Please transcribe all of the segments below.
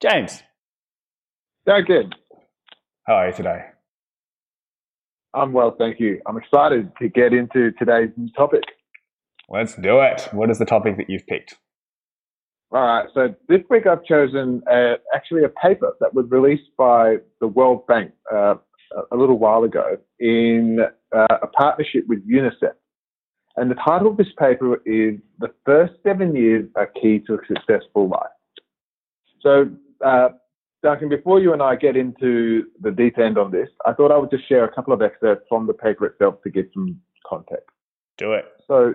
James. Very good. How are you today? I'm well, thank you. I'm excited to get into today's topic. Let's do it. What is the topic that you've picked? All right, so this week I've chosen uh, actually a paper that was released by the World Bank uh, a little while ago in uh, a partnership with UNICEF. And the title of this paper is The First Seven Years Are Key to a Successful Life. So, uh, Duncan, before you and I get into the deep end on this, I thought I would just share a couple of excerpts from the paper itself to give some context. Do it. So,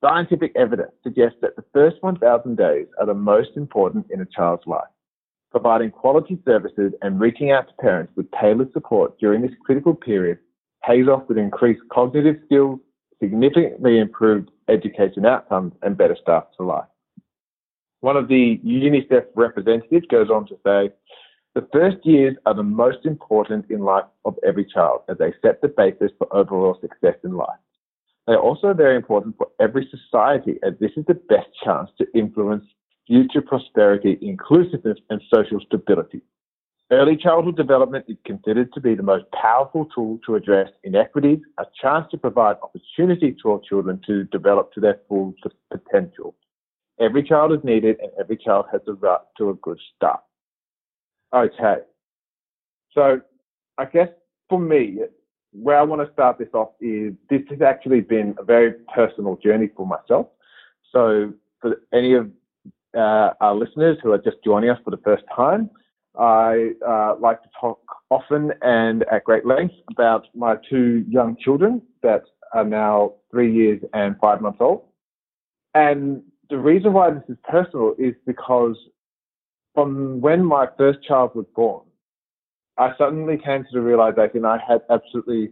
scientific evidence suggests that the first 1,000 days are the most important in a child's life. Providing quality services and reaching out to parents with tailored support during this critical period pays off with increased cognitive skills, significantly improved education outcomes, and better starts to life. One of the UNICEF representatives goes on to say, the first years are the most important in life of every child as they set the basis for overall success in life. They are also very important for every society as this is the best chance to influence future prosperity, inclusiveness, and social stability. Early childhood development is considered to be the most powerful tool to address inequities, a chance to provide opportunity to our children to develop to their full potential. Every child is needed and every child has a right to a good start. Okay. So I guess for me, where I want to start this off is this has actually been a very personal journey for myself. So for any of uh, our listeners who are just joining us for the first time, I uh, like to talk often and at great length about my two young children that are now three years and five months old. And the reason why this is personal is because from when my first child was born, I suddenly came to the realization I had absolutely,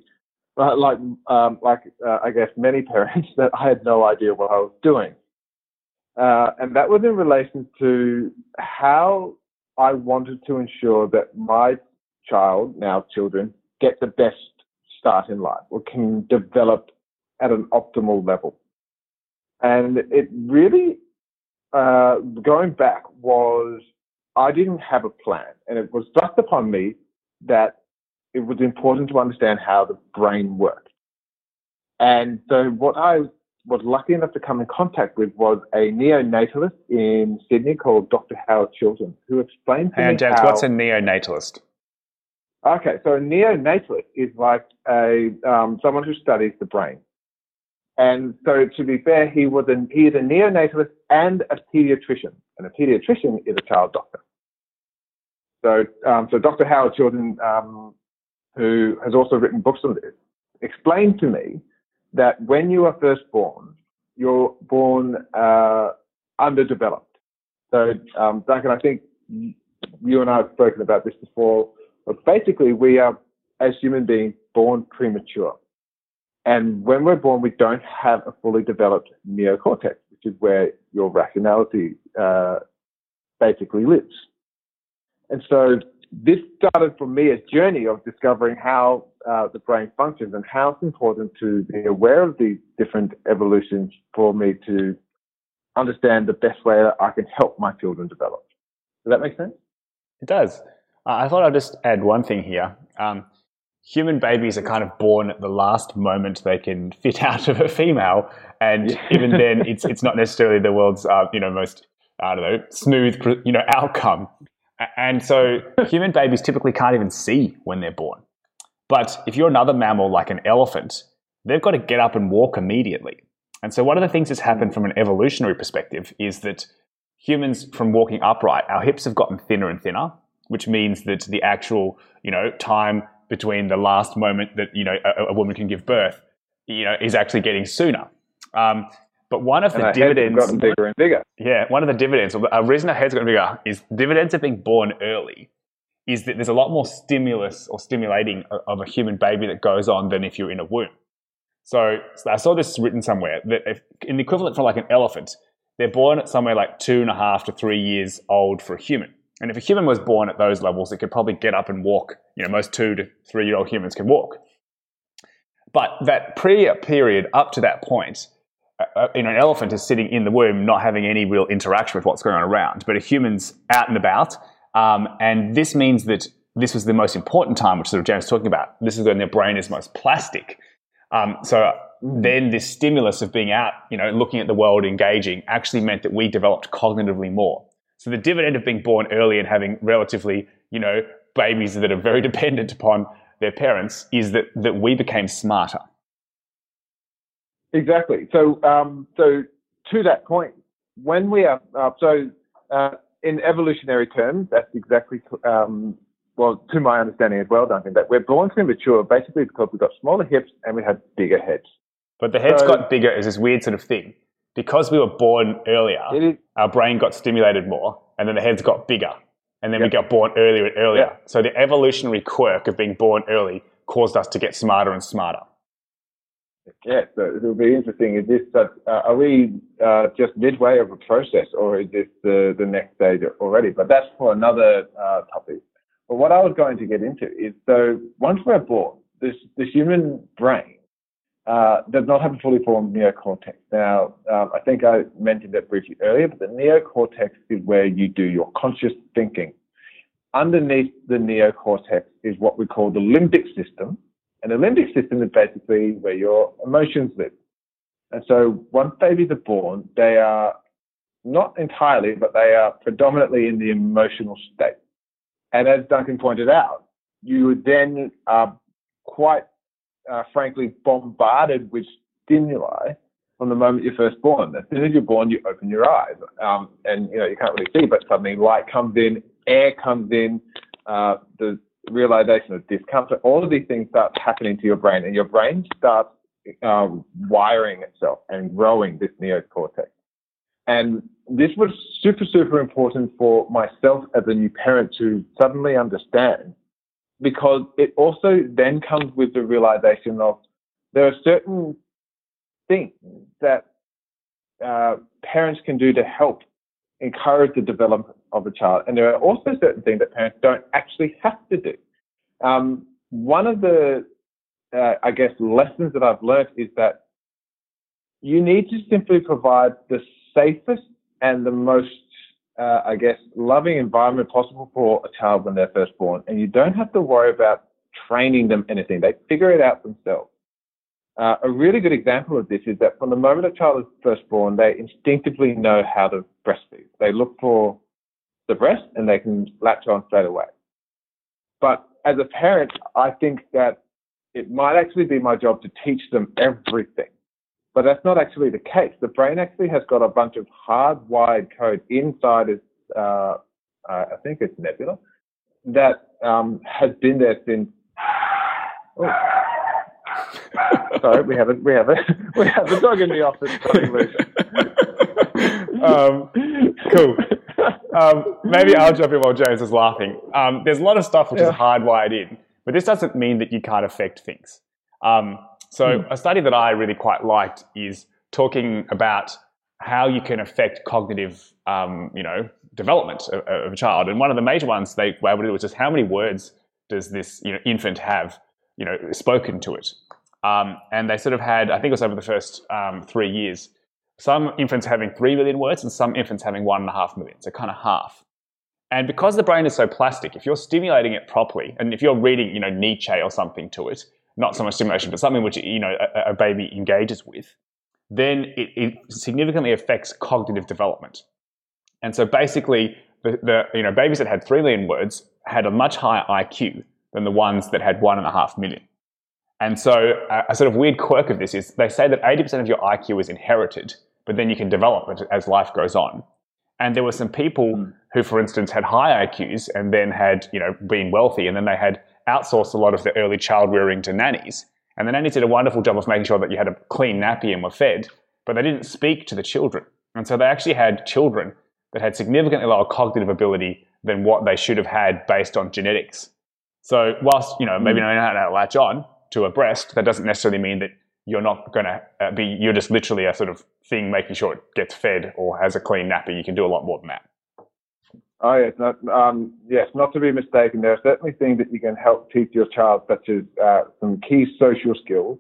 uh, like, um, like uh, I guess many parents, that I had no idea what I was doing. Uh, and that was in relation to how I wanted to ensure that my child, now children, get the best start in life or can develop at an optimal level. And it really, uh, going back, was I didn't have a plan. And it was thrust upon me that it was important to understand how the brain worked. And so what I was lucky enough to come in contact with was a neonatalist in Sydney called Dr. Howard Chilton, who explained to and me James, how, what's a neonatalist? Okay, so a neonatalist is like a um, someone who studies the brain. And so, to be fair, he was a, he is a neonatalist and a pediatrician, and a pediatrician is a child doctor. So, um, so Dr. Howard Chilton, um, who has also written books on this, explained to me that when you are first born, you're born uh, underdeveloped. So, um, Duncan, I think you and I have spoken about this before. But basically, we are, as human beings, born premature. And when we're born, we don't have a fully developed neocortex, which is where your rationality uh, basically lives. And so this started for me a journey of discovering how uh, the brain functions and how it's important to be aware of these different evolutions for me to understand the best way that I can help my children develop. Does that make sense? It does. Uh, I thought I'd just add one thing here. Um, human babies are kind of born at the last moment they can fit out of a female, and yeah. even then, it's it's not necessarily the world's uh, you know most I don't know smooth you know outcome. And so, human babies typically can't even see when they're born. But if you're another mammal like an elephant, they've got to get up and walk immediately. And so, one of the things that's happened from an evolutionary perspective is that humans, from walking upright, our hips have gotten thinner and thinner, which means that the actual, you know, time between the last moment that you know a, a woman can give birth, you know, is actually getting sooner. Um, but one of and the dividends gotten bigger and bigger. Yeah, one of the dividends, a reason our heads gotten bigger, is dividends of being born early. Is that there's a lot more stimulus or stimulating of a human baby that goes on than if you're in a womb. So, so I saw this written somewhere that if, in the equivalent for like an elephant, they're born at somewhere like two and a half to three years old for a human. And if a human was born at those levels, it could probably get up and walk. You know, most two to three year old humans can walk. But that pre period up to that point, uh, you know, an elephant is sitting in the womb, not having any real interaction with what's going on around, but a human's out and about. Um, and this means that this was the most important time, which sort of James talking about. This is when their brain is most plastic. Um, so then this stimulus of being out, you know, looking at the world, engaging, actually meant that we developed cognitively more. So the dividend of being born early and having relatively, you know, babies that are very dependent upon their parents is that, that we became smarter. Exactly. So, um, so to that point, when we are uh, so uh, in evolutionary terms, that's exactly um, well to my understanding as well, Duncan. That we're born premature basically because we've got smaller hips and we have bigger heads. But the heads so, got bigger is this weird sort of thing. Because we were born earlier, our brain got stimulated more, and then the heads got bigger, and then yep. we got born earlier and earlier. Yep. So the evolutionary quirk of being born early caused us to get smarter and smarter. Yeah, so it'll be interesting. Is this uh, are we uh, just midway of a process, or is this the the next stage already? But that's for another uh, topic. But what I was going to get into is so once we're born, this the human brain uh, does not have a fully formed neocortex. Now, um, I think I mentioned that briefly earlier, but the neocortex is where you do your conscious thinking. Underneath the neocortex is what we call the limbic system, and the limbic system is basically where your emotions live. And so once babies are born, they are not entirely, but they are predominantly in the emotional state. And as Duncan pointed out, you then are quite uh, frankly bombarded with stimuli from the moment you're first born. As soon as you're born, you open your eyes, um, and you know you can't really see, but suddenly light comes in, air comes in, uh, the realization of discomfort, all of these things start happening to your brain, and your brain starts um, wiring itself and growing this neocortex. And this was super, super important for myself as a new parent to suddenly understand because it also then comes with the realization of there are certain things that uh, parents can do to help encourage the development of a child. And there are also certain things that parents don't actually have to do. Um, one of the, uh, I guess, lessons that I've learned is that you need to simply provide the safest and the most, uh, I guess, loving environment possible for a child when they're first born. And you don't have to worry about training them anything. They figure it out themselves. Uh, a really good example of this is that from the moment a child is first born, they instinctively know how to breastfeed. They look for the breast and they can latch on straight away. But as a parent, I think that it might actually be my job to teach them everything. But that's not actually the case. The brain actually has got a bunch of hardwired code inside its, uh, uh, I think it's nebula, that um, has been there since. Oh. Sorry, we have a we have a we have a dog in the office. um, cool. Um, maybe I'll jump in while James is laughing. Um, there's a lot of stuff which yeah. is hardwired in, but this doesn't mean that you can't affect things. Um, so mm. a study that I really quite liked is talking about how you can affect cognitive, um, you know, development of, of, a child. And one of the major ones they were able to do was just how many words does this you know, infant have, you know, spoken to it. Um, and they sort of had, I think it was over the first um, three years, some infants having three million words and some infants having one and a half million, so kind of half. And because the brain is so plastic, if you're stimulating it properly, and if you're reading, you know, Nietzsche or something to it, not so much stimulation, but something which you know a, a baby engages with, then it, it, significantly affects cognitive development. And so basically, the, the you know babies that had three million words had a much higher IQ than the ones that had one and a half million. And so a, a sort of weird quirk of this is they say that 80% of your IQ is inherited, but then you can develop it as life goes on. And there were some people mm. who, for instance, had high IQs and then had, you know, been wealthy and then they had outsourced a lot of the early child rearing to nannies. And the nannies did a wonderful job of making sure that you had a clean nappy and were fed, but they didn't speak to the children. And so they actually had children that had significantly lower cognitive ability than what they should have had based on genetics. So whilst, you know, maybe mm. knowing how to latch on to a breast, that doesn't necessarily mean that you're not going to uh, be, you're just literally a sort of thing making sure it gets fed or has a clean nappy. You can do a lot more than that. Oh yes, not, um, yes, not to be mistaken. There are certainly things that you can help teach your child, such as uh, some key social skills.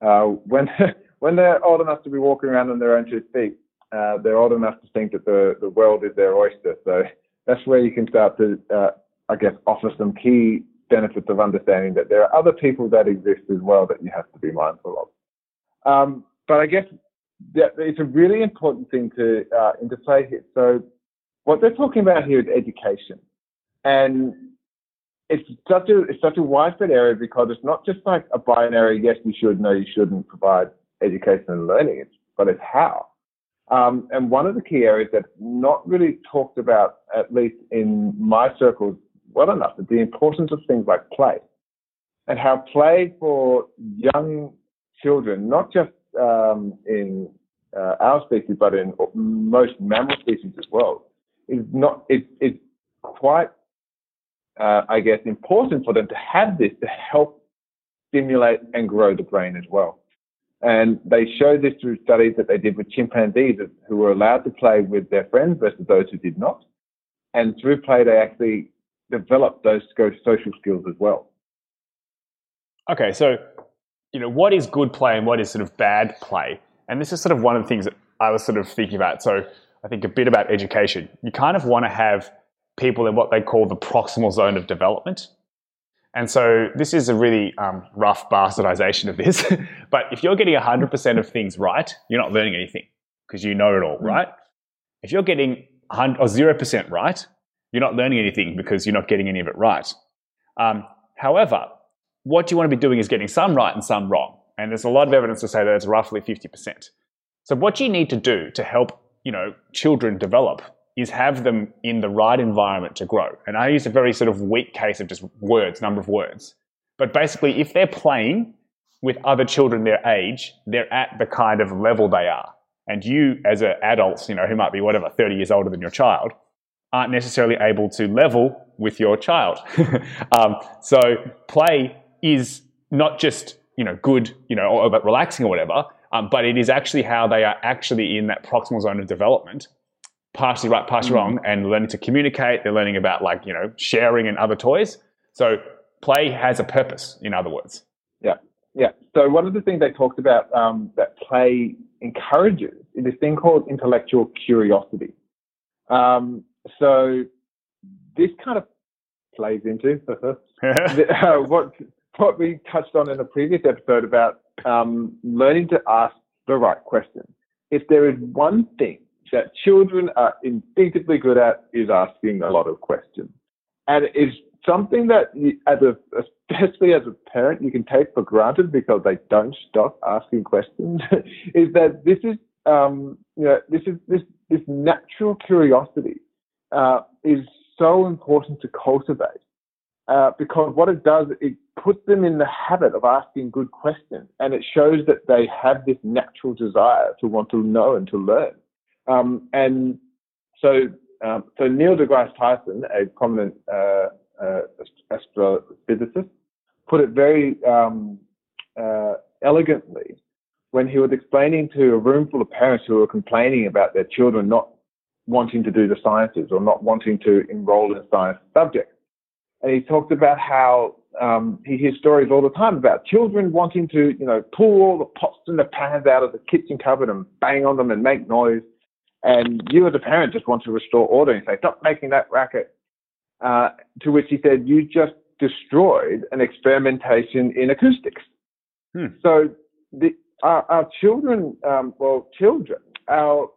Uh, when when they're old enough to be walking around on their own two feet, uh, they're old enough to think that the, the world is their oyster. So that's where you can start to, uh, I guess, offer some key benefits of understanding that there are other people that exist as well that you have to be mindful of. Um, but I guess that it's a really important thing to uh, interplay here. So what they're talking about here is education, and it's such a it's such a widespread area because it's not just like a binary yes you should no you shouldn't provide education and learning, it's, but it's how. Um, and one of the key areas that's not really talked about, at least in my circles, well enough, is the importance of things like play. And how play for young children, not just um, in uh, our species, but in most mammal species as well, is not it, it's quite, uh, I guess, important for them to have this to help stimulate and grow the brain as well. And they showed this through studies that they did with chimpanzees who were allowed to play with their friends versus those who did not. And through play, they actually developed those social skills as well. Okay, so you know what is good play and what is sort of bad play, and this is sort of one of the things that I was sort of thinking about. So I think a bit about education. You kind of want to have people in what they call the proximal zone of development. And so this is a really um, rough bastardization of this. but if you're getting 100% of things right, you're not learning anything because you know it all, mm. If you're getting 100, or 0% right, you're not learning anything because you're not getting any of it right. Um, however, what you want to be doing is getting some right and some wrong. And there's a lot of evidence to say that it's roughly 50%. So what you need to do to help, you know, children develop is have them in the right environment to grow. And I use a very sort of weak case of just words, number of words. But basically, if they're playing with other children their age, they're at the kind of level they are. And you, as an adult, you know, who might be whatever, 30 years older than your child, aren't necessarily able to level with your child. um, so play is not just, you know, good, you know, or, or relaxing or whatever, um, but it is actually how they are actually in that proximal zone of development partially right, partially mm. wrong, and learning to communicate. They're learning about like you know sharing and other toys. So play has a purpose. In other words. Yeah, yeah. So one of the things they talked about um, that play encourages is this thing called intellectual curiosity. Um, so this kind of plays into uh, what what we touched on in a previous episode about um, learning to ask the right question. If there is one thing that children are instinctively good at is asking a lot of questions. And it's something that, you, as a, especially as a parent, you can take for granted because they don't stop asking questions. is that this is, um, you know, this is this this natural curiosity uh, is so important to cultivate uh, because what it does, it puts them in the habit of asking good questions, and it shows that they have this natural desire to want to know and to learn. Um, and so, um, so Neil deGrasse Tyson, a prominent uh, uh, astrophysicist, put it very um, uh, elegantly when he was explaining to a room full of parents who were complaining about their children not wanting to do the sciences or not wanting to enroll in science subjects. And he talked about how um, he hears stories all the time about children wanting to, you know, pull all the pots and the pans out of the kitchen cupboard and bang on them and make noise. And you as a parent just want to restore order and say, stop making that racket. Uh, to which he said, you just destroyed an experimentation in acoustics. Hmm. So the, our, our children, um, well, children, our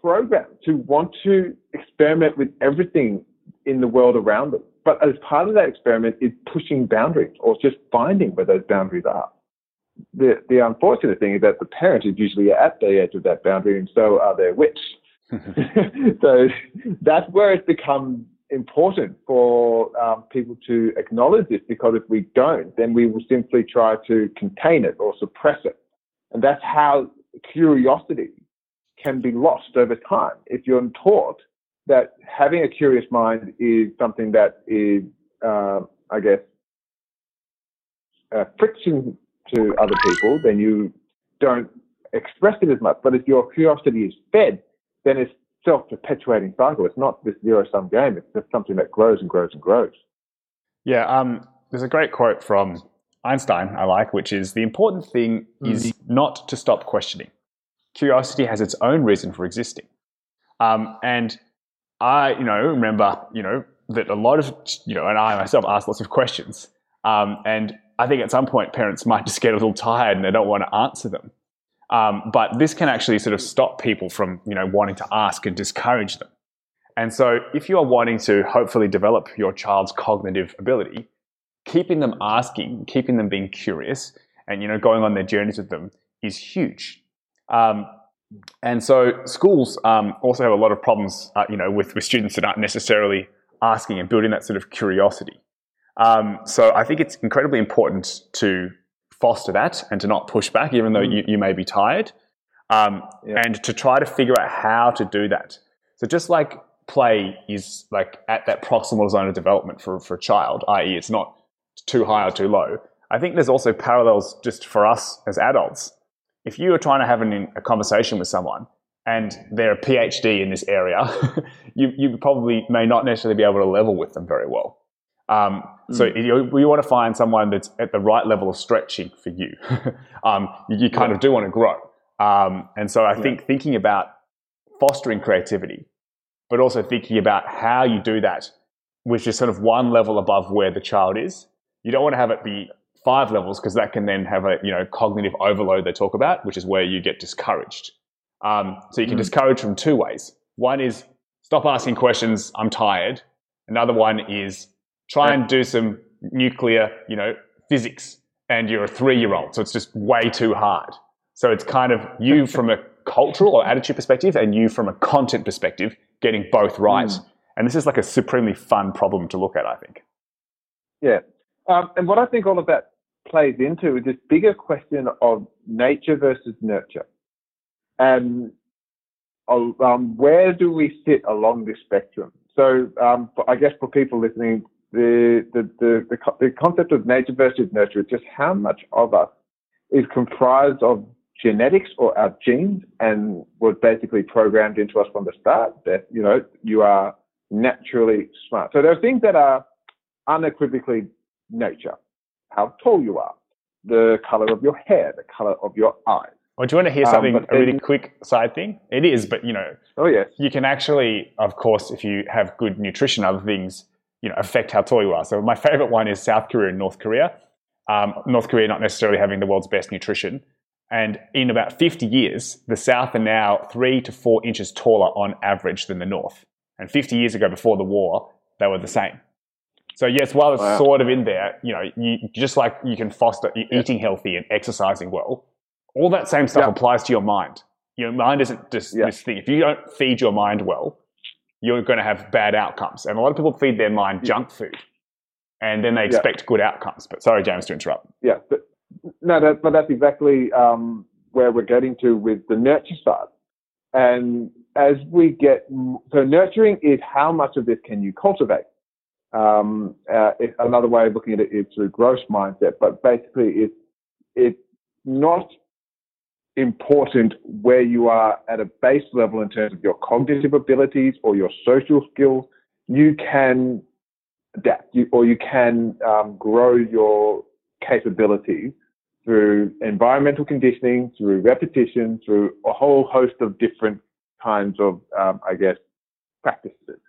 program to want to experiment with everything in the world around them. But as part of that experiment is pushing boundaries or just finding where those boundaries are the, the unfortunate thing is that the parent is usually at the edge of that boundary, and so are their wits. so that's where it becomes important for um, people to acknowledge this because if we don't, then we will simply try to contain it or suppress it. And that's how curiosity can be lost over time. If you're taught that having a curious mind is something that is, uh, I guess, uh, friction to other people, then you don't express it as much. But if your curiosity is fed, then it's self-perpetuating cycle. It's not this zero-sum game. It's just something that grows and grows and grows. Yeah, um, there's a great quote from Einstein I like, which is the important thing mm-hmm. is not to stop questioning. Curiosity has its own reason for existing. Um, and I, you know, remember, you know, that a lot of, you know, and I myself asked lots of questions. Um, and I think at some point parents might just get a little tired and they don't want to answer them. Um, but this can actually sort of stop people from, you know, wanting to ask and discourage them. And so if you are wanting to hopefully develop your child's cognitive ability, keeping them asking, keeping them being curious, and, you know, going on their journeys with them is huge. Um, and so schools um, also have a lot of problems, uh, you know, with, with students that aren't necessarily asking and building that sort of curiosity. Um, so I think it's incredibly important to foster that and to not push back, even though mm. you, you may be tired, um, yeah. and to try to figure out how to do that. So just like play is like at that proximal zone of development for, for a child, i.e., it's not too high or too low. I think there's also parallels just for us as adults. If you are trying to have an, a conversation with someone and they're a PhD in this area, you, you probably may not necessarily be able to level with them very well. Um, mm. So you, you, want to find someone that's at the right level of stretching for you. um, you, you, kind yeah. of do want to grow. Um, and so I yeah. think thinking about fostering creativity, but also thinking about how you do that, which is sort of one level above where the child is. You don't want to have it be five levels because that can then have a you know cognitive overload they talk about, which is where you get discouraged. Um, so you can mm. discourage from two ways. One is stop asking questions. I'm tired. Another one is try and do some nuclear, you know, physics, and you're a three-year-old, so it's just way too hard. So it's kind of you from a cultural or attitude perspective, and you from a content perspective, getting both right. Mm. And this is like a supremely fun problem to look at, I think. Yeah. Um, and what I think all of that plays into is this bigger question of nature versus nurture. And um, where do we sit along this spectrum? So um, I guess for people listening, the, the, the, the, the concept of nature versus nurture is just how much of us is comprised of genetics or our genes and was basically programmed into us from the start that, you know, you are naturally smart. So there are things that are unequivocally nature. How tall you are, the color of your hair, the color of your eyes. Or do you want to hear um, something, um, a really quick side thing? It is, but you know, oh yes, you can actually, of course, if you have good nutrition, other things, you know, affect how tall you are. So my favorite one is South Korea and North Korea. Um, North Korea not necessarily having the world's best nutrition. And in about 50 years, the South are now three to four inches taller on average than the North. And 50 years ago, before the war, they were the same. So yes, while it's wow. sort of in there, you know, you, just like you can foster eating healthy and exercising well, all that same stuff applies to your mind. Your mind isn't just this thing. If you don't feed your mind well, you're going to have bad outcomes. And a lot of people feed their mind junk food, and then they expect good outcomes. But sorry, James, to interrupt. Yeah, but, no, that, but that's exactly um, where we're getting to with the nurture side. And as we get, so nurturing is how much of this can you cultivate? Um, uh, it, another way of looking at it is through growth mindset, but basically it's, it's not important where you are at a base level in terms of your cognitive abilities or your social skills. You can adapt you, or you can um, grow your capabilities through environmental conditioning, through repetition, through a whole host of different kinds of, um, I guess, practices.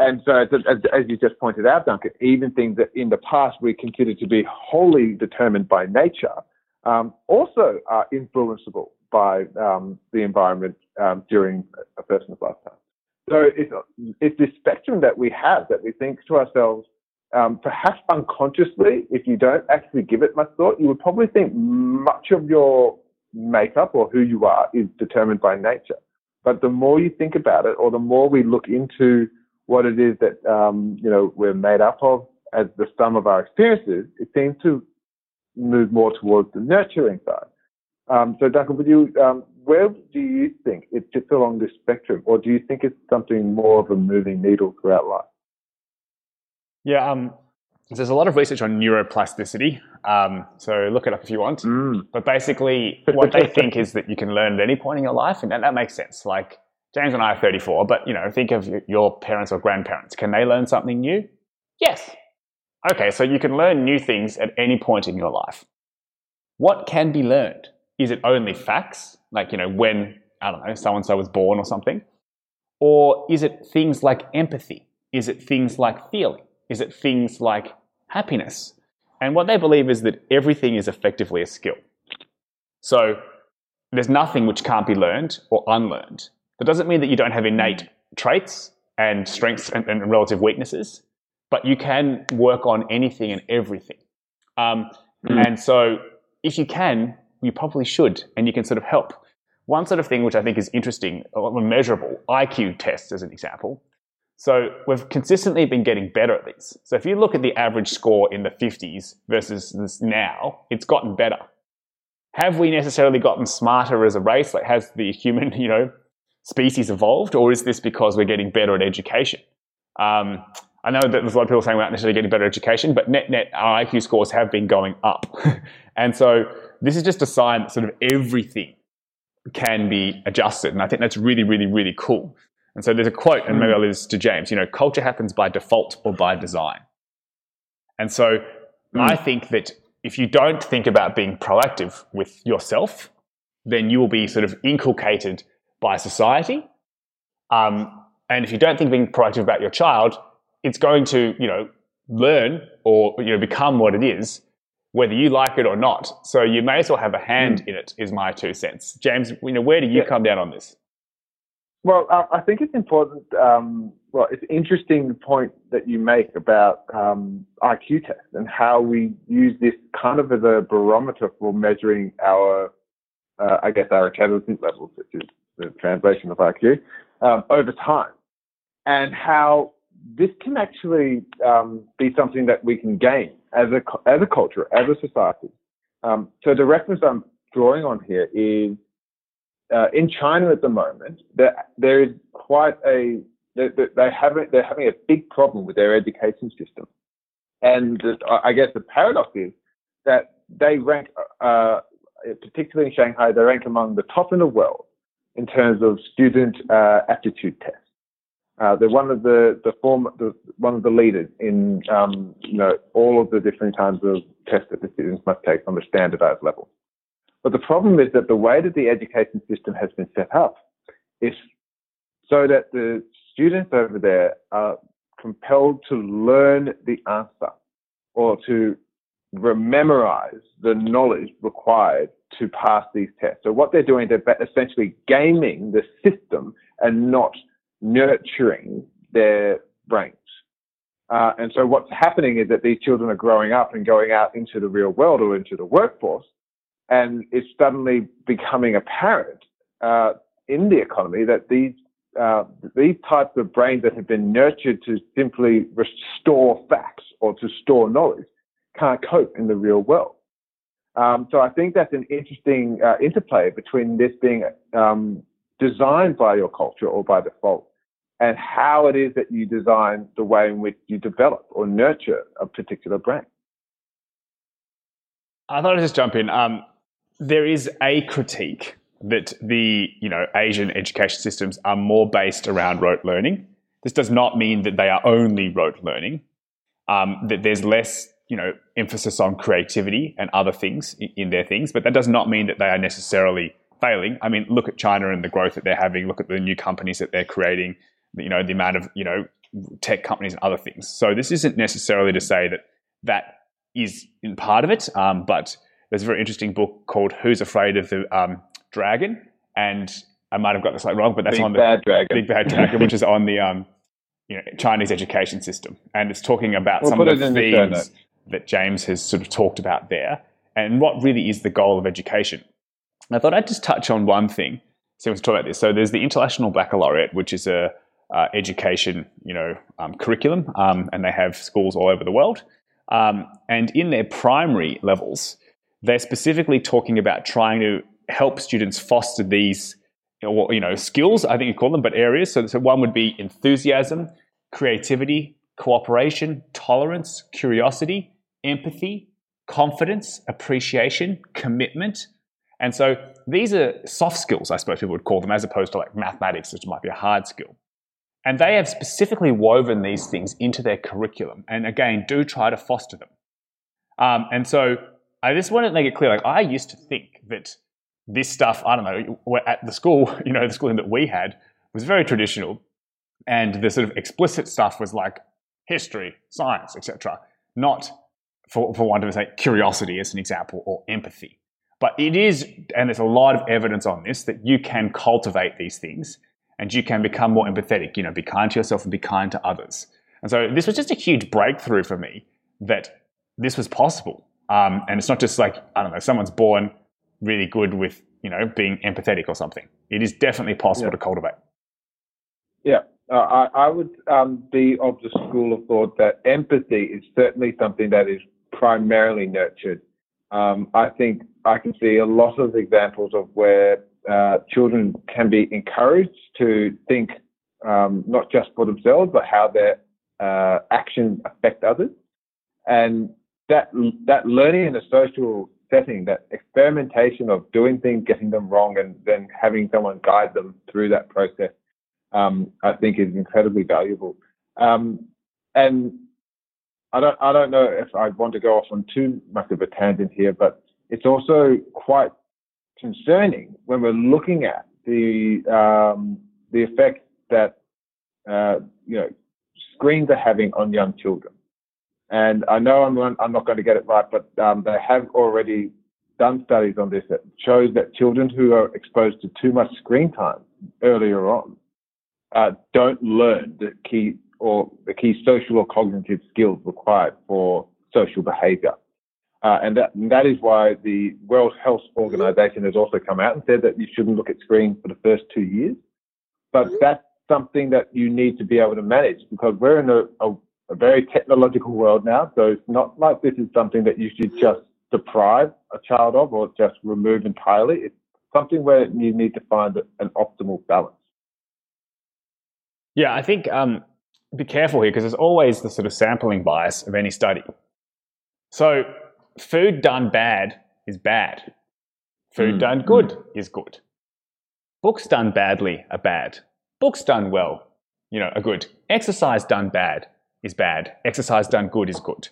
And so, as, as, you just pointed out, Duncan, even things that in the past we considered to be wholly determined by nature um, also are influenceable by um, the environment um, during a person's lifetime. So it's, it's this spectrum that we have that we think to ourselves, um, perhaps unconsciously, if you don't actually give it much thought, you would probably think much of your makeup or who you are is determined by nature. But the more you think about it, or the more we look into what it is that um, you know we're made up of as the sum of our experiences, it seems to move more towards the nurturing side. Um, so, Duncan, would you, um, where do you think it sits along this spectrum, or do you think it's something more of a moving needle throughout life? Yeah, um, there's a lot of research on neuroplasticity. Um, so look it up if you want. Mm. But basically, what they think is that you can learn at any point in your life, and that, that makes sense. Like James and I are 34, but you know, think of your parents or grandparents. Can they learn something new? Yes. Okay, so you can learn new things at any point in your life. What can be learned? Is it only facts, like, you know, when, I don't know, so and so was born or something? Or is it things like empathy? Is it things like feeling? Is it things like happiness? And what they believe is that everything is effectively a skill. So there's nothing which can't be learned or unlearned. That doesn't mean that you don't have innate traits and strengths and, and relative weaknesses, but you can work on anything and everything. Um, mm. And so if you can, you probably should, and you can sort of help. One sort of thing which I think is interesting, or measurable, IQ tests as an example. So we've consistently been getting better at these. So if you look at the average score in the 50s versus now, it's gotten better. Have we necessarily gotten smarter as a race? Like has the human, you know, species evolved, or is this because we're getting better at education? Um, I know that there's a lot of people saying we're not necessarily getting better education, but net net our IQ scores have been going up. and so this is just a sign that sort of everything can be adjusted. And I think that's really, really, really cool. And so there's a quote, and maybe I'll leave this to James, you know, culture happens by default or by design. And so mm. I think that if you don't think about being proactive with yourself, then you will be sort of inculcated by society. Um, and if you don't think being proactive about your child, it's going to, you know, learn or you know become what it is, whether you like it or not. So you may as well have a hand mm. in it. Is my two cents. James, you know, where do you yeah. come down on this? Well, I think it's important. Um, well, it's interesting point that you make about um, IQ tests and how we use this kind of as a barometer for measuring our, uh, I guess, our intelligence levels, which is the translation of IQ, um, over time, and how this can actually um, be something that we can gain as a as a culture, as a society. Um, so the reference I'm drawing on here is uh, in China at the moment. There there is quite a they, they having they're having a big problem with their education system, and I guess the paradox is that they rank, uh, particularly in Shanghai, they rank among the top in the world in terms of student uh, aptitude tests. Uh, they're one of the the form the, one of the leaders in um, you know all of the different kinds of tests that the students must take on the standardized level. But the problem is that the way that the education system has been set up is so that the students over there are compelled to learn the answer or to memorize the knowledge required to pass these tests. So what they're doing, they're essentially gaming the system and not nurturing their brains. Uh, and so what's happening is that these children are growing up and going out into the real world or into the workforce, and it's suddenly becoming apparent uh, in the economy that these uh, these types of brains that have been nurtured to simply restore facts or to store knowledge can't cope in the real world. Um, so I think that's an interesting uh, interplay between this being um, designed by your culture or by default and how it is that you design the way in which you develop or nurture a particular brain. I thought I'd just jump in. Um, there is a critique that the you know Asian education systems are more based around rote learning. This does not mean that they are only rote learning. Um, that there's less you know emphasis on creativity and other things in, their things, but that does not mean that they are necessarily failing. I mean, look at China and the growth that they're having. Look at the new companies that they're creating you know, the amount of, you know, tech companies and other things. So this isn't necessarily to say that that is in part of it, um, but there's a very interesting book called Who's Afraid of the um, Dragon? And I might have got this like wrong, but that's Big on the Bad Dragon. Big Bad Dragon, which is on the um, you know, Chinese education system. And it's talking about we'll some of the themes that James has sort of talked about there and what really is the goal of education. I thought I'd just touch on one thing. So let's talk about this. So there's the International Baccalaureate, which is a uh, education, you know, um, curriculum, um, and they have schools all over the world. Um, and in their primary levels, they're specifically talking about trying to help students foster these, you know, skills. I think you call them, but areas. So, so one would be enthusiasm, creativity, cooperation, tolerance, curiosity, empathy, confidence, appreciation, commitment. And so these are soft skills, I suppose people would call them, as opposed to like mathematics, which might be a hard skill. And they have specifically woven these things into their curriculum and again, do try to foster them. Um, and so I just want to make it clear like, I used to think that this stuff, I don't know, at the school, you know, the schooling that we had was very traditional. And the sort of explicit stuff was like history, science, etc. Not, for, for want of a say, curiosity as an example or empathy. But it is, and there's a lot of evidence on this, that you can cultivate these things and you can become more empathetic. You know, be kind to yourself and be kind to others. And so this was just a huge breakthrough for me that this was possible. Um, and it's not just like, I don't know, someone's born really good with, you know, being empathetic or something. It is definitely possible yeah. to cultivate. Yeah. Uh, I, I, would um, be of the school of thought that empathy is certainly something that is primarily nurtured. Um, I think I can see a lot of examples of where uh, children can be encouraged to think um, not just for themselves, but how their uh, actions affect others. And that that learning in a social setting, that experimentation of doing things, getting them wrong, and then having someone guide them through that process, um, I think is incredibly valuable. Um, and I don't I don't know if I want to go off on too much of a tangent here, but it's also quite concerning when we're looking at the um, the effect that uh, you know screens are having on young children. And I know I'm, I'm not going to get it right, but um, they have already done studies on this that shows that children who are exposed to too much screen time earlier on uh, don't learn the key or the key social or cognitive skills required for social behavior. Uh, and that and that is why the World Health Organization has also come out and said that you shouldn't look at screens for the first two years. But that's something that you need to be able to manage because we're in a, a, a very technological world now. So it's not like this is something that you should just deprive a child of or just remove entirely. It's something where you need to find an optimal balance. Yeah, I think um, be careful here because there's always the sort of sampling bias of any study. So food done bad is bad. Food mm. done good mm. is good. Books done badly are bad. Books done well, you know, are good. Exercise done bad is bad. Exercise done good is good.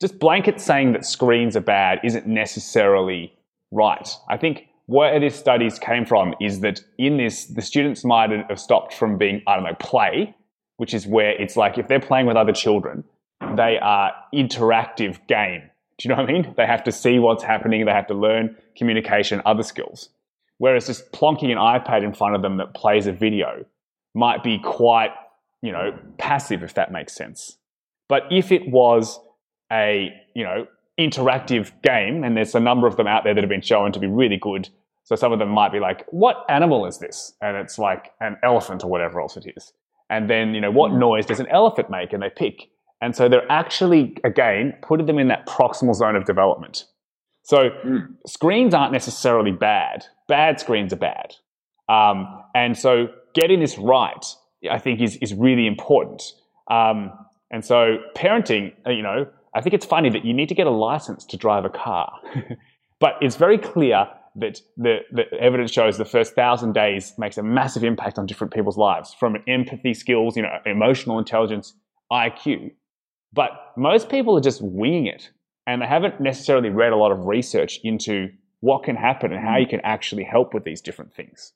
Just blanket saying that screens are bad isn't necessarily right. I think where these studies came from is that in this, the students might have stopped from being, I don't know, play, which is where it's like if they're playing with other children, they are interactive game do you know what I mean? They have to see what's happening. They have to learn communication, other skills. Whereas just plonking an iPad in front of them that plays a video might be quite, you know, passive if that makes sense. But if it was a, you know, interactive game, and there's a number of them out there that have been shown to be really good. So some of them might be like, what animal is this? And it's like an elephant or whatever else it is. And then, you know, what hmm. noise does an elephant make? And they pick. And so they're actually, again, putting them in that proximal zone of development. So mm. screens aren't necessarily bad. Bad screens are bad. Um, and so getting this right, I think, is, is really important. Um, and so parenting, uh, you know, I think it's funny that you need to get a license to drive a car. but it's very clear that the, the evidence shows the first thousand days makes a massive impact on different people's lives from empathy skills, you know, emotional intelligence, IQ. But most people are just winging it and they haven't necessarily read a lot of research into what can happen and how you can actually help with these different things.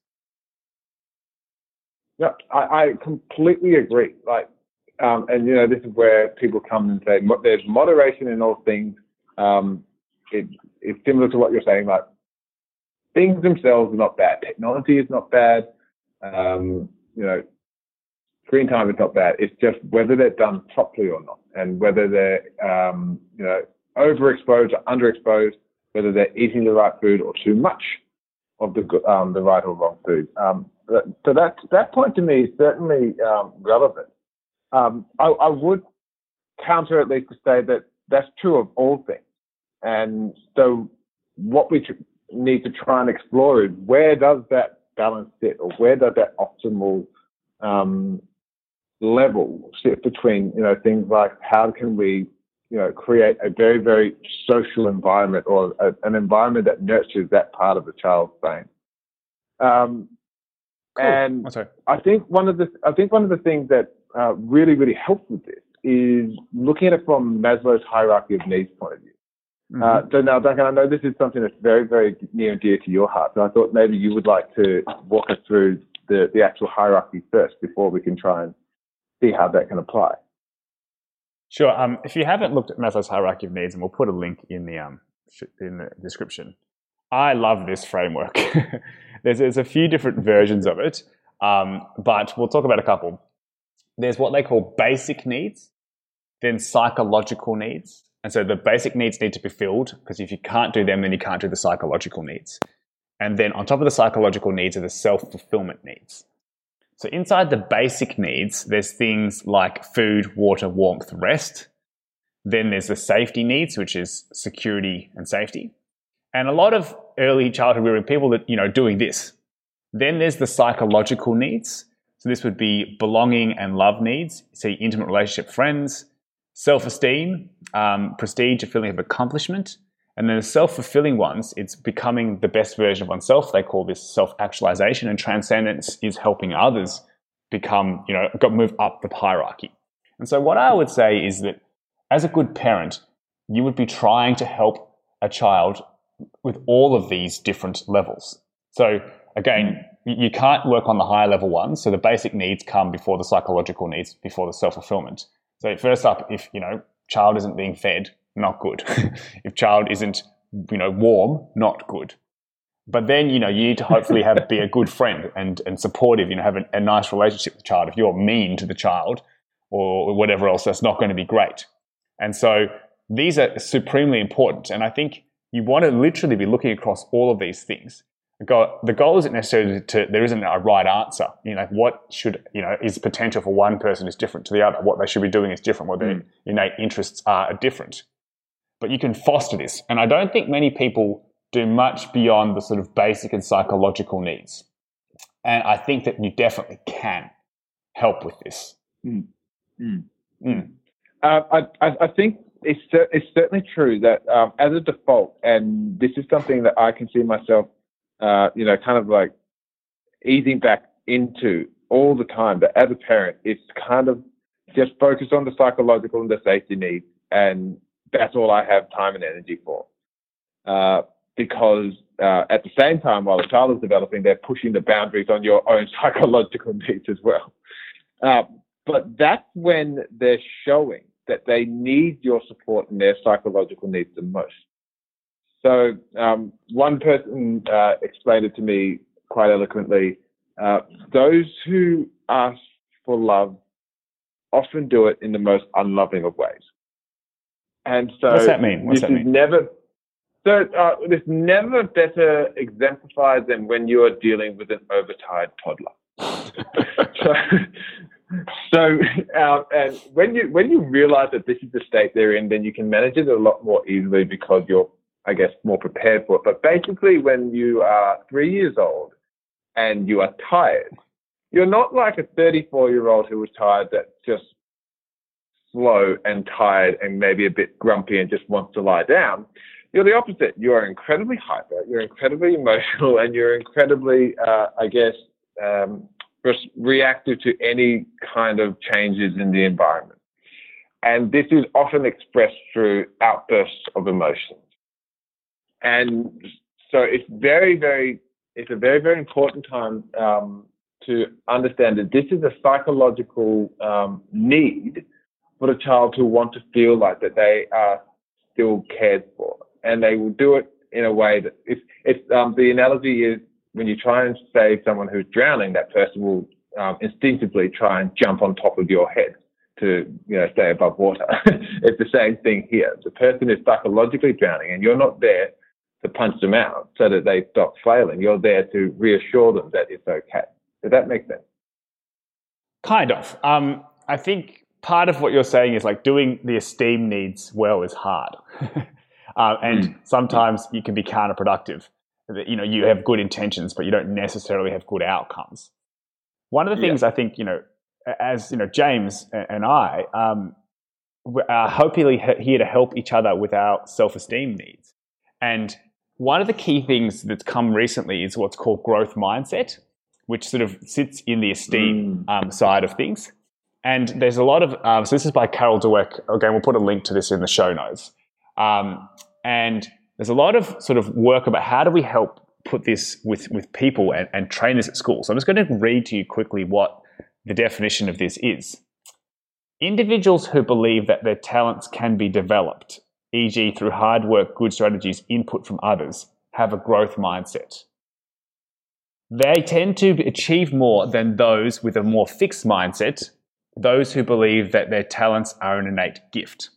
Yeah, I, I completely agree. Like, um, and you know, this is where people come and say there's moderation in all things. Um, it, it's similar to what you're saying. Like, things themselves are not bad. Technology is not bad. Um, you know, screen time is not bad. It's just whether they're done properly or not and whether they're um, you know overexposed or underexposed, whether they're eating the right food or too much of the um, the right or wrong food. Um, so that that point to me is certainly um, relevant. Um, I, I, would counter at least to say that that's true of all things. And so what we need to try and explore is where does that balance sit, or where does that optimal um, level sit between, you know, things like how can we, you know, create a very, very social environment or a, an environment that nurtures that part of the child's brain. Um, Cool. And Oh. I think one of the I think one of the things that uh, really really helps with this is looking at it from Maslow's hierarchy of needs point of view. Mhm. Uh, so now, Duncan, I know this is something that's very very near and dear to your heart. So I thought maybe you would like to walk us through the the actual hierarchy first before we can try and see how that can apply. Sure. Um, if you haven't looked at Maslow's hierarchy of needs, and we'll put a link in the um, in the description. I love this framework. there's there's a few different versions of it, um, but we'll talk about a couple. There's what they call basic needs, then psychological needs, and so the basic needs need to be filled because if you can't do them, then you can't do the psychological needs. And then on top of the psychological needs are the self fulfillment needs. So inside the basic needs, there's things like food, water, warmth, rest. Then there's the safety needs, which is security and safety. And a lot of early childhood rearing people that, you know, doing this. Then there's the psychological needs. So this would be belonging and love needs. See intimate relationship, friends, self-esteem, um, prestige, a feeling of accomplishment. And then the self-fulfilling ones, it's becoming the best version of oneself. They call this self-actualization and transcendence is helping others become, you know, got move up the hierarchy. And so what I would say is that as a good parent, you would be trying to help a child with all of these different levels. So again, you you can't work on the higher level ones. So the basic needs come before the psychological needs, before the self-fulfillment. So first up, if, you know, child isn't being fed, not good. if child isn't, you know, warm, not good. But then, you know, you need to hopefully have be a good friend and, and supportive, you know, have a, a nice relationship with the child. If you're mean to the child or whatever else, that's not going to be great. And so these are supremely important. And I think you want to literally be looking across all of these things. The goal, the goal isn't necessarily to, there isn't a right answer. You know, what should, you know, is potential for one person is different to the other. What they should be doing is different. What their innate interests are, are different. But you can foster this. And I don't think many people do much beyond the sort of basic and psychological needs. And I think that you definitely can help with this. Mm. Mm. Mm. Uh, I, I, I think it's, it's certainly true that um, as a default, and this is something that I can see myself, uh, you know, kind of like easing back into all the time. But as a parent, it's kind of just focus on the psychological and the safety needs, and that's all I have time and energy for. Uh, because uh, at the same time, while the child is developing, they're pushing the boundaries on your own psychological needs as well. Uh, but that's when they're showing that they need your support in their psychological needs the most. So um, one person uh, explained it to me quite eloquently. Uh, those who ask for love often do it in the most unloving of ways. And so What's that mean? What's this that is mean? never so uh, this never better exemplified than when you are dealing with an overtired toddler. so, so uh, and when you when you realize that this is the state they're in, then you can manage it a lot more easily because you're, I guess, more prepared for it. But basically, when you are three years old and you are tired, you're not like a 34 year old who was tired that's just slow and tired and maybe a bit grumpy and just wants to lie down. You're the opposite. You are incredibly hyper, you're incredibly emotional, and you're incredibly, uh, I guess, um, res- reactive to any kind of changes in the environment. And this is often expressed through outbursts of emotions. And so it's very, very, it's a very, very important time um, to understand that this is a psychological um, need for the child to want to feel like that they are still cared for, and they will do it in a way that it's, it's um, the analogy is when you try and save someone who's drowning, that person will um, instinctively try and jump on top of your head to you know stay above water. it's the same thing here. The person is psychologically drowning, and you're not there to punch them out so that they stop flailing. You're there to reassure them that it's okay. Does that make sense? Kind of. Um, I think part of what you're saying is like doing the esteem needs well is hard, uh, and Mm. sometimes you can be counterproductive. You know you have good intentions, but you don't necessarily have good outcomes. One of the Yeah. things I think you know, as you know, James and I um, are hopefully here to help each other with our self-esteem needs. And one of the key things that's come recently is what's called growth mindset. which sort of sits in the esteem mm. um, side of things. And there's a lot of, um, so this is by Carol Dweck. Again, we'll put a link to this in the show notes. Um, and there's a lot of sort of work about how do we help put this with, with people and, and train this at school. So I'm just going to read to you quickly what the definition of this is. Individuals who believe that their talents can be developed, e.g., through hard work, good strategies, input from others, have a growth mindset. They tend to achieve more than those with a more fixed mindset, those who believe that their talents are an innate gift.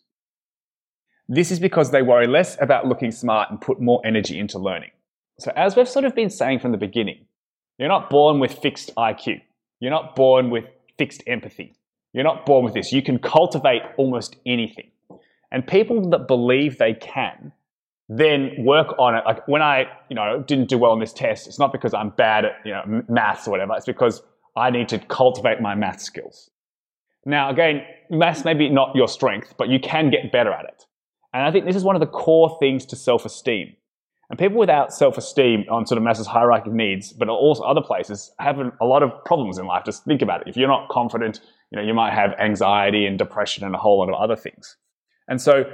This is because they worry less about looking smart and put more energy into learning. So, as we've sort of been saying from the beginning, you're not born with fixed IQ. You're not born with fixed empathy. You're not born with this. You can cultivate almost anything. And people that believe they can then work on it. Like when I, you know, didn't do well on this test, it's not because I'm bad at, you know, maths or whatever. It's because I need to cultivate my math skills. Now, again, maths may be not your strength, but you can get better at it. And I think this is one of the core things to self-esteem. And people without self-esteem on sort of Maslow's hierarchy of needs, but also other places, have a lot of problems in life. Just think about it. If you're not confident, you know, you might have anxiety and depression and a whole lot of other things. And so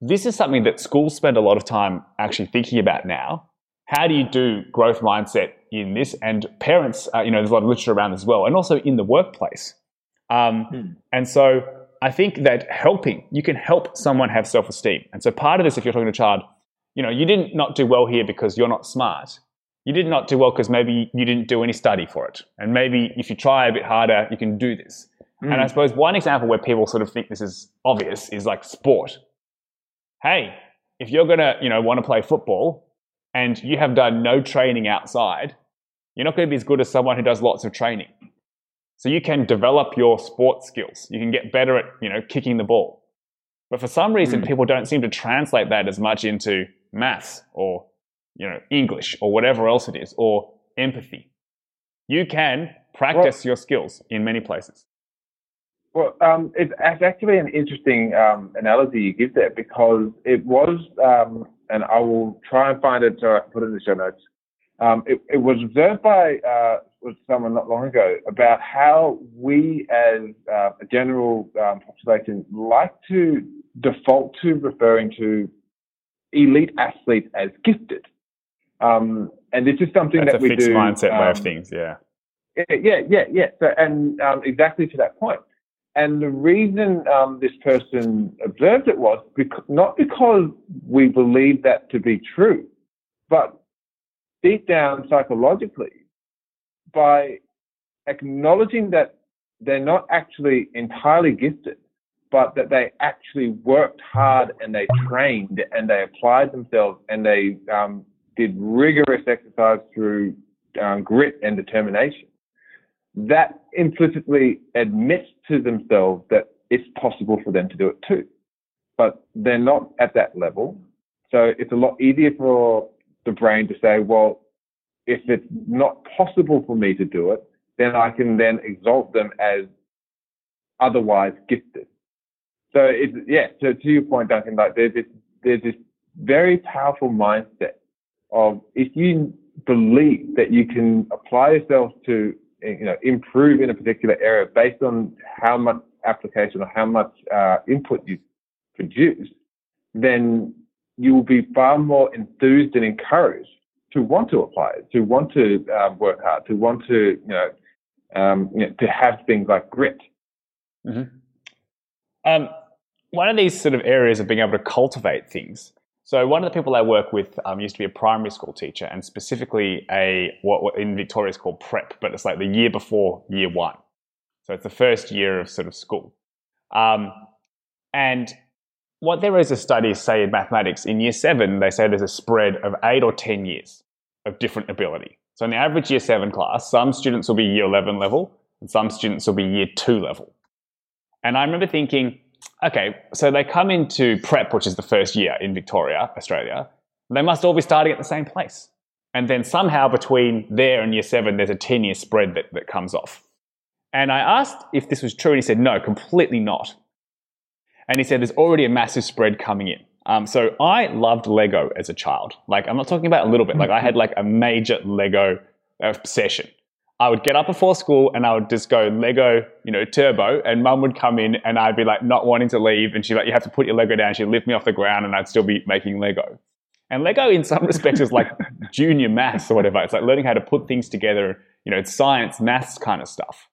this is something that schools spend a lot of time actually thinking about now. How do you do growth mindset in this? And parents, uh, you know, there's a lot of literature around as well, and also in the workplace. Um, hmm. And so I think that helping, you can help someone have self esteem. And so part of this, if you're talking to a child, you know, you didn't not do well here because you're not smart. You did not do well because maybe you didn't do any study for it. And maybe if you try a bit harder, you can do this. Mm. And I suppose one example where people sort of think this is obvious is like sport. Hey, if you're gonna, you know, want to play football and you have done no training outside, you're not going to be as good as someone who does lots of training. So you can develop your sports skills. You can get better at, you know, kicking the ball. But for some reason, mm. people don't seem to translate that as much into maths or, you know, English or whatever else it is, or empathy. You can practice well, your skills in many places. Well, um, it's, actually an interesting um, analogy you give there because it was, um, and I will try and find it so I can put it in the show notes. Um, it, it, was observed by uh, someone not long ago about how we as uh, a general um, population like to default to referring to elite athletes as gifted. Um, and this is something That's that we do. fixed mindset way of things, yeah. Yeah, yeah, yeah. So, and um, exactly to that point. And the reason um, this person observed it was not because we believe that to be true, but deep down psychologically, by acknowledging that they're not actually entirely gifted, but that they actually worked hard and they trained and they applied themselves and they um, did rigorous exercise through um, grit and determination. That implicitly admits to themselves that it's possible for them to do it too. But they're not at that level. So it's a lot easier for the brain to say, well, if it's not possible for me to do it, then I can then exalt them as otherwise gifted. So it's, yeah, so to your point, Duncan, like there's this, there's this very powerful mindset of if you believe that you can apply yourself to, you know, improve in a particular area based on how much application or how much uh, input you produce, then you will be far more enthused and encouraged to want to apply it, to want to uh, work hard, to want to you know, um, you know, to have things like grit. Mm-hmm. Um, one of these sort of areas of being able to cultivate things. So one of the people I work with um, used to be a primary school teacher, and specifically a what, in Victoria is called prep, but it's like the year before year one. So it's the first year of sort of school. Um, and what there is a study say in mathematics in year seven, they say there's a spread of eight or 10 years of different ability. So in the average year seven class, some students will be year 11 level and some students will be year two level. And I remember thinking, okay, so they come into prep, which is the first year in Victoria, Australia. They must all be starting at the same place. And then somehow between there and year seven, there's a 10 year spread that, that comes off. And I asked if this was true, and he said, no, completely not. And he said there's already a massive spread coming in. Um, so I loved Lego as a child. Like I'm not talking about a little bit. Like I had like a major Lego obsession. I would get up before school and I would just go Lego, you know, turbo, and mum would come in and I'd be like not wanting to leave, and she'd like, "You have to put your Lego down." She'd lift me off the ground, and I'd still be making Lego. And Lego, in some respects, is like junior maths or whatever. It's like learning how to put things together. You know, it's science, maths kind of stuff.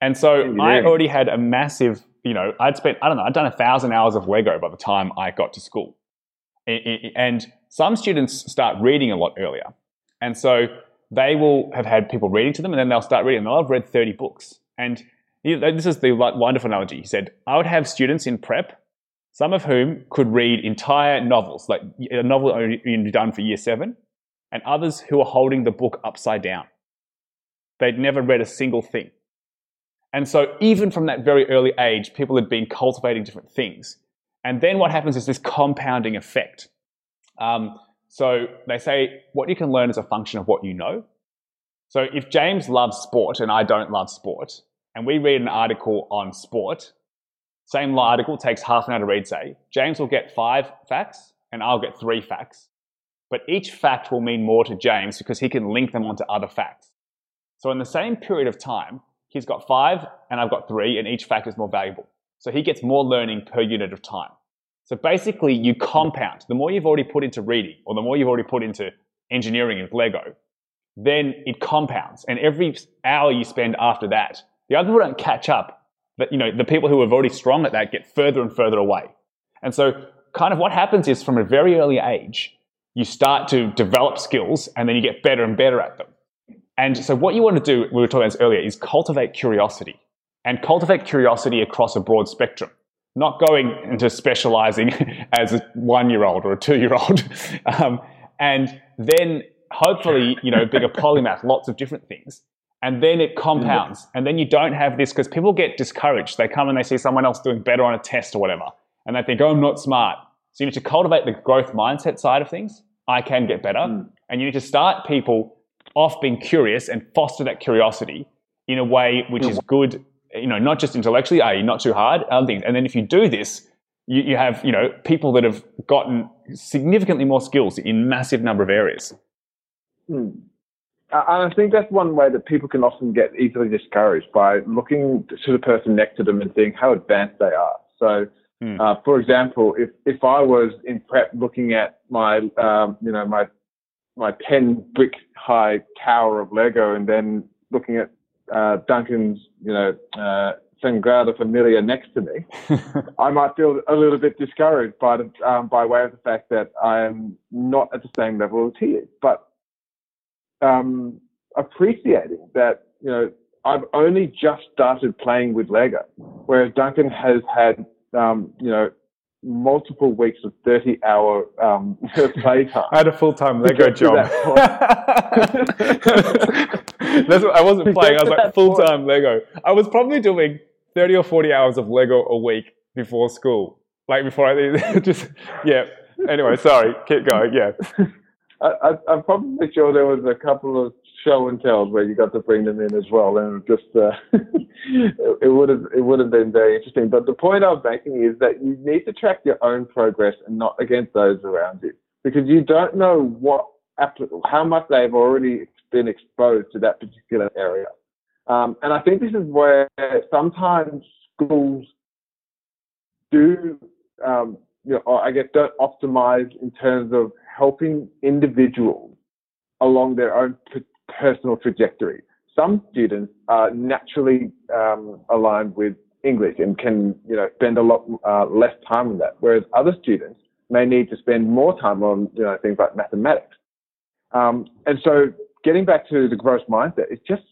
And so yeah. I already had a massive, you know, I'd spent, I don't know, I'd done a thousand hours of Lego by the time I got to school. And some students start reading a lot earlier. And so they will have had people reading to them and then they'll start reading. They'll have read 30 books. And this is the wonderful analogy. He said, I would have students in prep, some of whom could read entire novels, like a novel only done for year seven, and others who are holding the book upside down. They'd never read a single thing. And so, even from that very early age, people had been cultivating different things. And then what happens is this compounding effect. Um, so they say what you can learn is a function of what you know. So if James loves sport and I don't love sport, and we read an article on sport, same article takes half an hour to read, say, James will get five facts and I'll get three facts. But each fact will mean more to James because he can link them onto other facts. So in the same period of time, he's got five and I've got three, and each fact is more valuable. So he gets more learning per unit of time. So basically, you compound. The more you've already put into reading, or the more you've already put into engineering and Lego, then it compounds. And every hour you spend after that, the other people don't catch up. But you know, the people who are already strong at that get further and further away. And so, kind of what happens is from a very early age, you start to develop skills, and then you get better and better at them. And so, what you want to do, we were talking about this earlier, is cultivate curiosity and cultivate curiosity across a broad spectrum not going into specializing as a one year old or a two year old. Um, and then hopefully, you know, a polymath, lots of different things. And then it compounds. And then you don't have this because people get discouraged. They come and they see someone else doing better on a test or whatever. And they think, oh, I'm not smart. So you need to cultivate the growth mindset side of things. I can get better. Mm. And you need to start people off being curious and foster that curiosity in a way which is good you know, not just intellectually, i.e., not too hard, other things. And then if you do this, you, you have, you know, people that have gotten significantly more skills in massive number of areas. Hmm. And I think that's one way that people can often get easily discouraged by looking to the person next to them and seeing how advanced they are. So, hmm. uh, for example, if, if I was in prep looking at my, um, you know, my, my 10 brick high tower of Lego and then looking at uh, Duncan's, you know, uh, Sagrada Familia next to me, I might feel a little bit discouraged by the, um, by way of the fact that I am not at the same level as he is. But um, appreciating that, you know, I've only just started playing with Lego, whereas Duncan has had, um, you know, multiple weeks of 30 hour um, playtime. I had a full time Lego job. That's what, I wasn't playing, I was like full time Lego. I was probably doing 30 or 40 hours of Lego a week before school. Like before I just, yeah. Anyway, sorry, keep going, yeah. I, am probably sure there was a couple of show and tells where you got to bring them in as well, and just uh, it would have it would have been very interesting. But the point I'm making is that you need to track your own progress and not against those around you, because you don't know what how much they've already been exposed to that particular area. Um, and I think this is where sometimes schools do, um, you know, I guess, don't optimize in terms of helping individuals along their own personal trajectory. Some students are naturally um, aligned with English and can, you know, spend a lot uh, less time on that, whereas other students may need to spend more time on, you know, things like mathematics. Um, and so, getting back to the growth mindset, it's just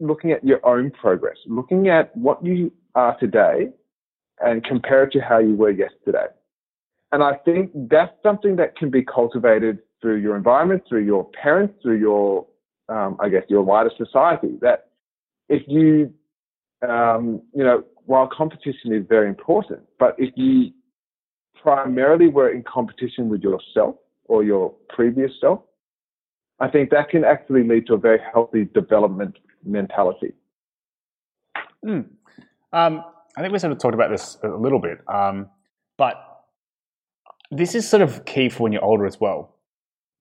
looking at your own progress, looking at what you are today, and compare it to how you were yesterday. And I think that's something that can be cultivated through your environment, through your parents, through your um, I guess, your wider society. That if you, um, you know, while competition is very important, but if you primarily were in competition with yourself or your previous self, I think that can actually lead to a very healthy development mentality. Mm. Um, I think we sort of talked about this a little bit, um, but this is sort of key for when you're older as well.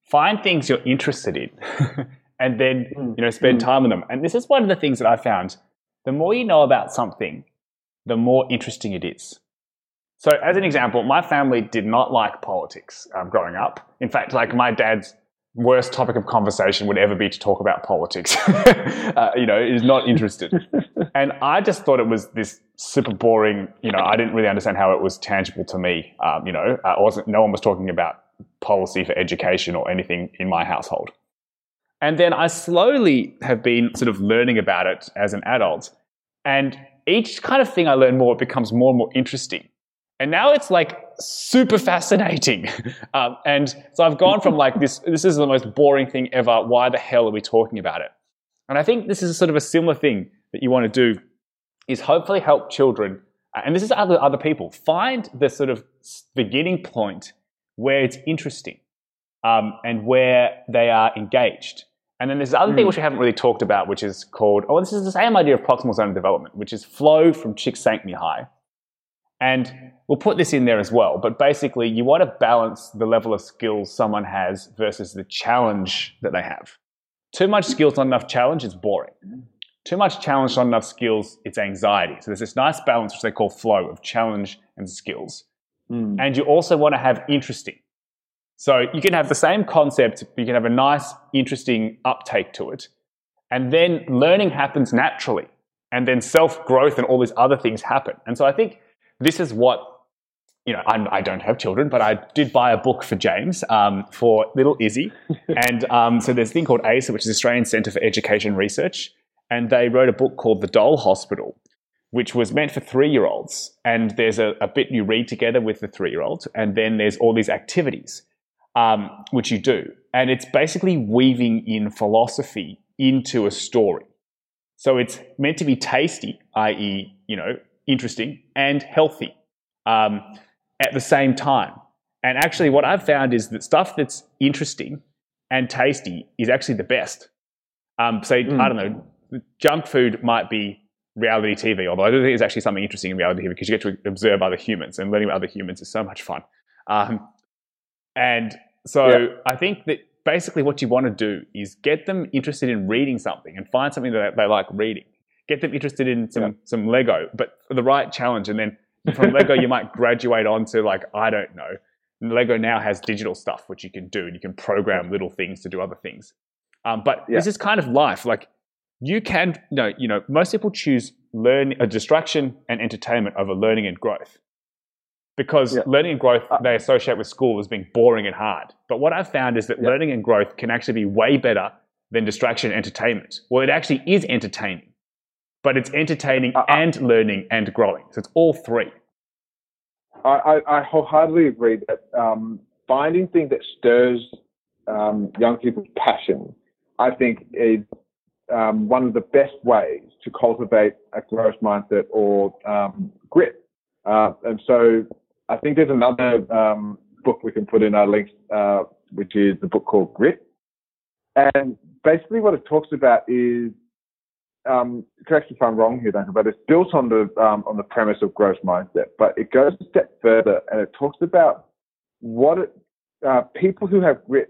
Find things you're interested in and then hmm. you know spend hmm. time with them. And this is one of the things that I found: the more you know about something, the more interesting it is. So, as an example, my family did not like politics um, growing up. In fact, like my dad's worst topic of conversation would ever be to talk about politics. uh, you know, is not interested. and I just thought it was this super boring. You know, I didn't really understand how it was tangible to me. Um, you know, uh, wasn't. No one was talking about policy for education or anything in my household. And then I slowly have been sort of learning about it as an adult. And each kind of thing I learn more, it becomes more and more interesting. And now it's like super fascinating. Um, and so I've gone from like this, this is the most boring thing ever. Why the hell are we talking about it? And I think this is sort of a similar thing that you want to do is hopefully help children, uh, and this is other, other people, find the sort of beginning point where it's interesting um, and where they are engaged. And then there's the other mm. thing hmm. which we haven't really talked about, which is called, oh, this is the same idea of proximal zone development, which is flow from Csikszentmihalyi. high. And we'll put this in there as well. But basically, you want to balance the level of skills someone has versus the challenge that they have. Too much skills, not enough challenge is boring. Too much challenge, not enough skills, it's anxiety. So there's this nice balance, which they call flow, of challenge and skills. Mm. And you also want to have interesting. So you can have the same concept, but you can have a nice, interesting uptake to it. And then learning happens naturally. And then self growth and all these other things happen. And so I think this is what you know, I'm, I do not have children, but I did buy a book for James um, for little Izzy. and um, so there's a thing called ACER, which is Australian Centre for Education Research. And they wrote a book called The Doll Hospital, which was meant for three year olds. And there's a, a, bit you read together with the three year olds. And then there's all these activities, um, which you do. And it's basically weaving in philosophy into a story. So it's meant to be tasty, i.e., you know, interesting and healthy um, at the same time. And actually, what I've found is that stuff that's interesting and tasty is actually the best. Um, so, mm. I don't know, junk food might be reality TV, although I don't think it's actually something interesting in reality TV because you get to observe other humans and learning about other humans is so much fun. Um, and so yeah. I think that basically what you want to do is get them interested in reading something and find something that they like reading get them interested in some yeah. some Lego, but the right challenge, and then from Lego you might graduate on to like I don't know. Lego now has digital stuff which you can do, and you can program little things to do other things. Um, but yeah. this is kind of life. Like you can, you know, you know, most people choose learn a distraction and entertainment over learning and growth because yeah. learning and growth uh, they associate with school as being boring and hard. But what I've found is that yeah. learning and growth can actually be way better than distraction and entertainment. Well, it actually is entertaining but it's entertaining uh, and learning and growing. So it's all three. I, I, I wholeheartedly agree that um, finding things that stirs um, young people's passion, I think, is um, one of the best ways to cultivate a growth mindset or um, grit. Uh, and so I think there's another um, book we can put in our links, uh, which is the book called Grit. And basically, what it talks about is um, correct me if I'm wrong here, Duncan, but it's built on the um, on the premise of growth mindset. But it goes a step further and it talks about what it, uh, people who have grit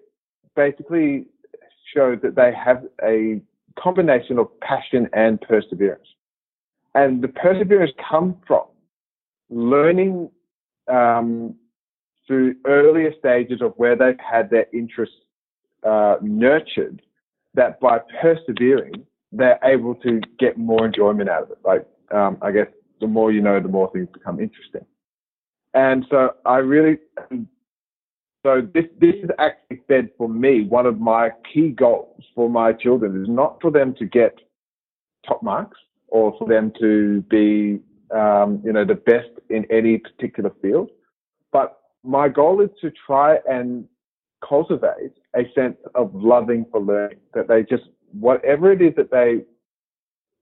basically show that they have a combination of passion and perseverance, and the perseverance comes from learning um, through earlier stages of where they've had their interests uh, nurtured. That by persevering they're able to get more enjoyment out of it. Like, um, I guess the more you know, the more things become interesting. And so I really, so this, this is actually said for me, one of my key goals for my children is not for them to get top marks or for them to be, um, you know, the best in any particular field. But my goal is to try and cultivate a sense of loving for learning, that they just whatever it is that they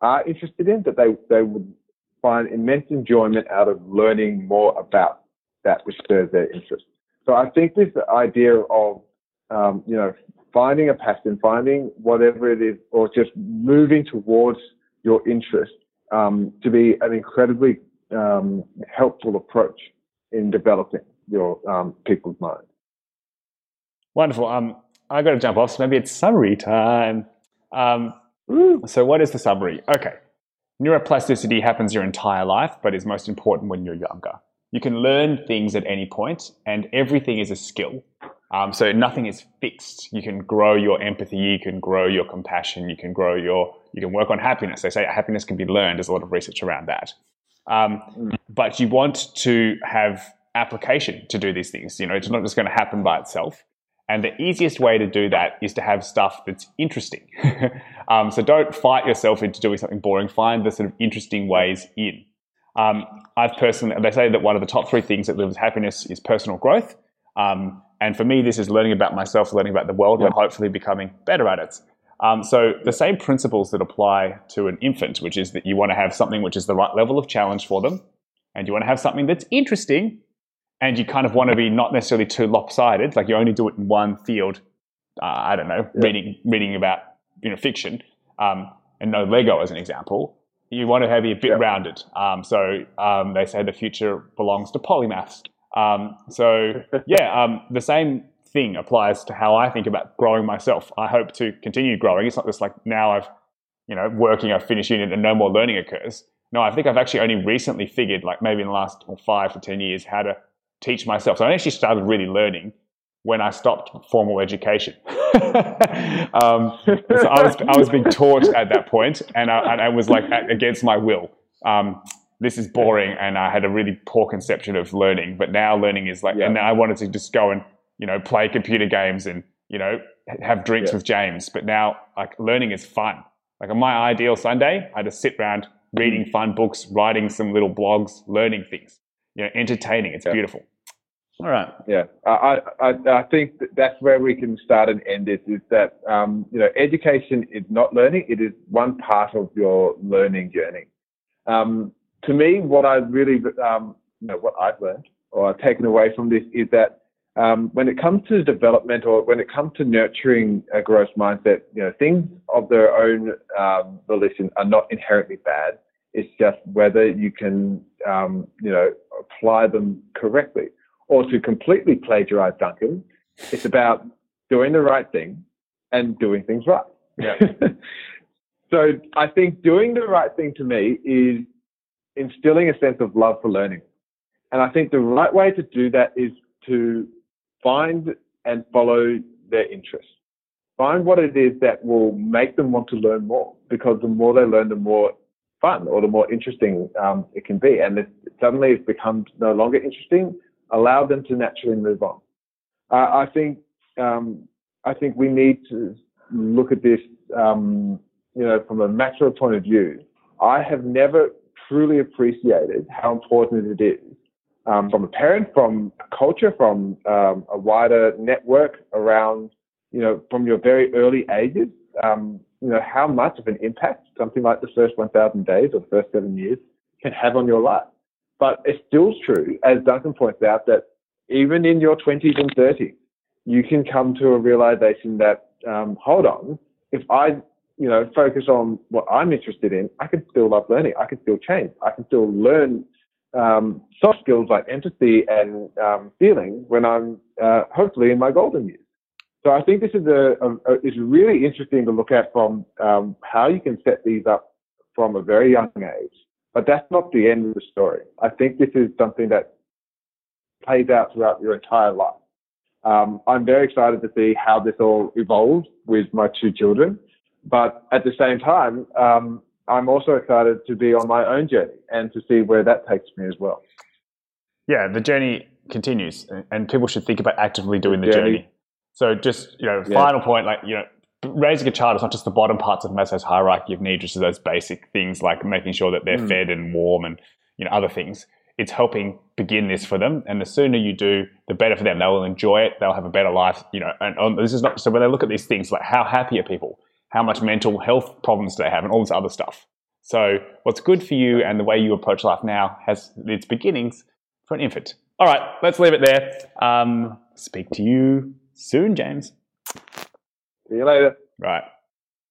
are interested in, that they, they would find immense enjoyment out of learning more about that which stirs their interest. So I think this idea of, um, you know, finding a passion, finding whatever it is, or just moving towards your interest um, to be an incredibly um, helpful approach in developing your um, people's mind. Wonderful. Um, I got to jump off, so maybe it's summary time. Um, so, what is the summary? Okay. Neuroplasticity happens your entire life, but is most important when you're younger. You can learn things at any point, and everything is a skill. Um, so nothing is fixed. You can grow your empathy, you can grow your compassion, you can grow your, you can work on happiness. They say happiness can be learned. There's a lot of research around that. Um, mm. but you want to have application to do these things. You know, it's not just going to happen by itself. And the easiest way to do that is to have stuff that's interesting. um, so don't fight yourself into doing something boring. Find the sort of interesting ways in. Um, I've personally, they say that one of the top three things that delivers happiness is personal growth. Um, and for me, this is learning about myself, learning about the world, and hopefully becoming better at it. Um, so the same principles that apply to an infant, which is that you want to have something which is the right level of challenge for them, and you want to have something that's interesting, and you kind of want to be not necessarily too lopsided, like you only do it in one field. Uh, I don't know, yeah. reading reading about you know fiction, um, and no Lego as an example. You want to have it a bit yeah. rounded. Um, so um, they say the future belongs to polymaths. Um, so yeah, um, the same thing applies to how I think about growing myself. I hope to continue growing. It's not just like now I've, you know, working, I've finished unit and no more learning occurs. No, I think I've actually only recently figured, like maybe in the last five to 10 years, how to teach myself. So I actually started really learning when I stopped formal education. um, so I was, I was being taught at that point and I, and I was like against my will. Um, this is boring and I had a really poor conception of learning. But now learning is like, yeah. and I wanted to just go and, you know, play computer games and, you know, have drinks yeah. with James. But now like learning is fun. Like on my ideal Sunday, I just sit around reading fun books, writing some little blogs, learning things, you know, entertaining. It's yeah. beautiful. All right. Yeah, I, I, I think that's where we can start and end this is that um, you know, education is not learning; it is one part of your learning journey. Um, to me, what I really, um, you know, what I've learned or I've taken away from this is that um, when it comes to development or when it comes to nurturing a growth mindset, you know, things of their own um, volition are not inherently bad. It's just whether you can, um, you know, apply them correctly. Or to completely plagiarize Duncan, it's about doing the right thing and doing things right. Yeah. so I think doing the right thing to me is instilling a sense of love for learning. And I think the right way to do that is to find and follow their interests. Find what it is that will make them want to learn more because the more they learn, the more fun or the more interesting um, it can be. And if suddenly it becomes no longer interesting, allow them to naturally move on. Uh, I think um, I think we need to look at this, um, you know, from a macro point of view. I have never truly appreciated how important it is um, from a parent, from a culture, from um, a wider network around, you know, from your very early ages, um, you know, how much of an impact something like the first 1,000 days or the first seven years can have on your life. But it's still true, as Duncan points out, that even in your 20s and 30s, you can come to a realization that, um, hold on, if I you know, focus on what I'm interested in, I can still love learning. I can still change. I can still learn um, soft skills like empathy and um, feeling when I'm uh, hopefully in my golden years. So I think this is a, a, a is really interesting to look at from um, how you can set these up from a very young age. But that's not the end of the story. I think this is something that plays out throughout your entire life. Um, I'm very excited to see how this all evolves with my two children. But at the same time, um, I'm also excited to be on my own journey and to see where that takes me as well. Yeah, the journey continues, and people should think about actively doing the, journey. journey. So, just you know, yeah. final point, like you know, raising a child is not just the bottom parts of Maslow's hierarchy of needs, which is those basic things like making sure that they're mm. fed and warm and you know other things. It's helping begin this for them, and the sooner you do, the better for them. They will enjoy it. They'll have a better life. You know, and, and this is not so. When they look at these things, like how happy are people? how much mental health problems do they have, and all this other stuff. So, what's good for you and the way you approach life now has its beginnings for an infant. All right, let's leave it there. Um, speak to you soon, James. See you later. Right.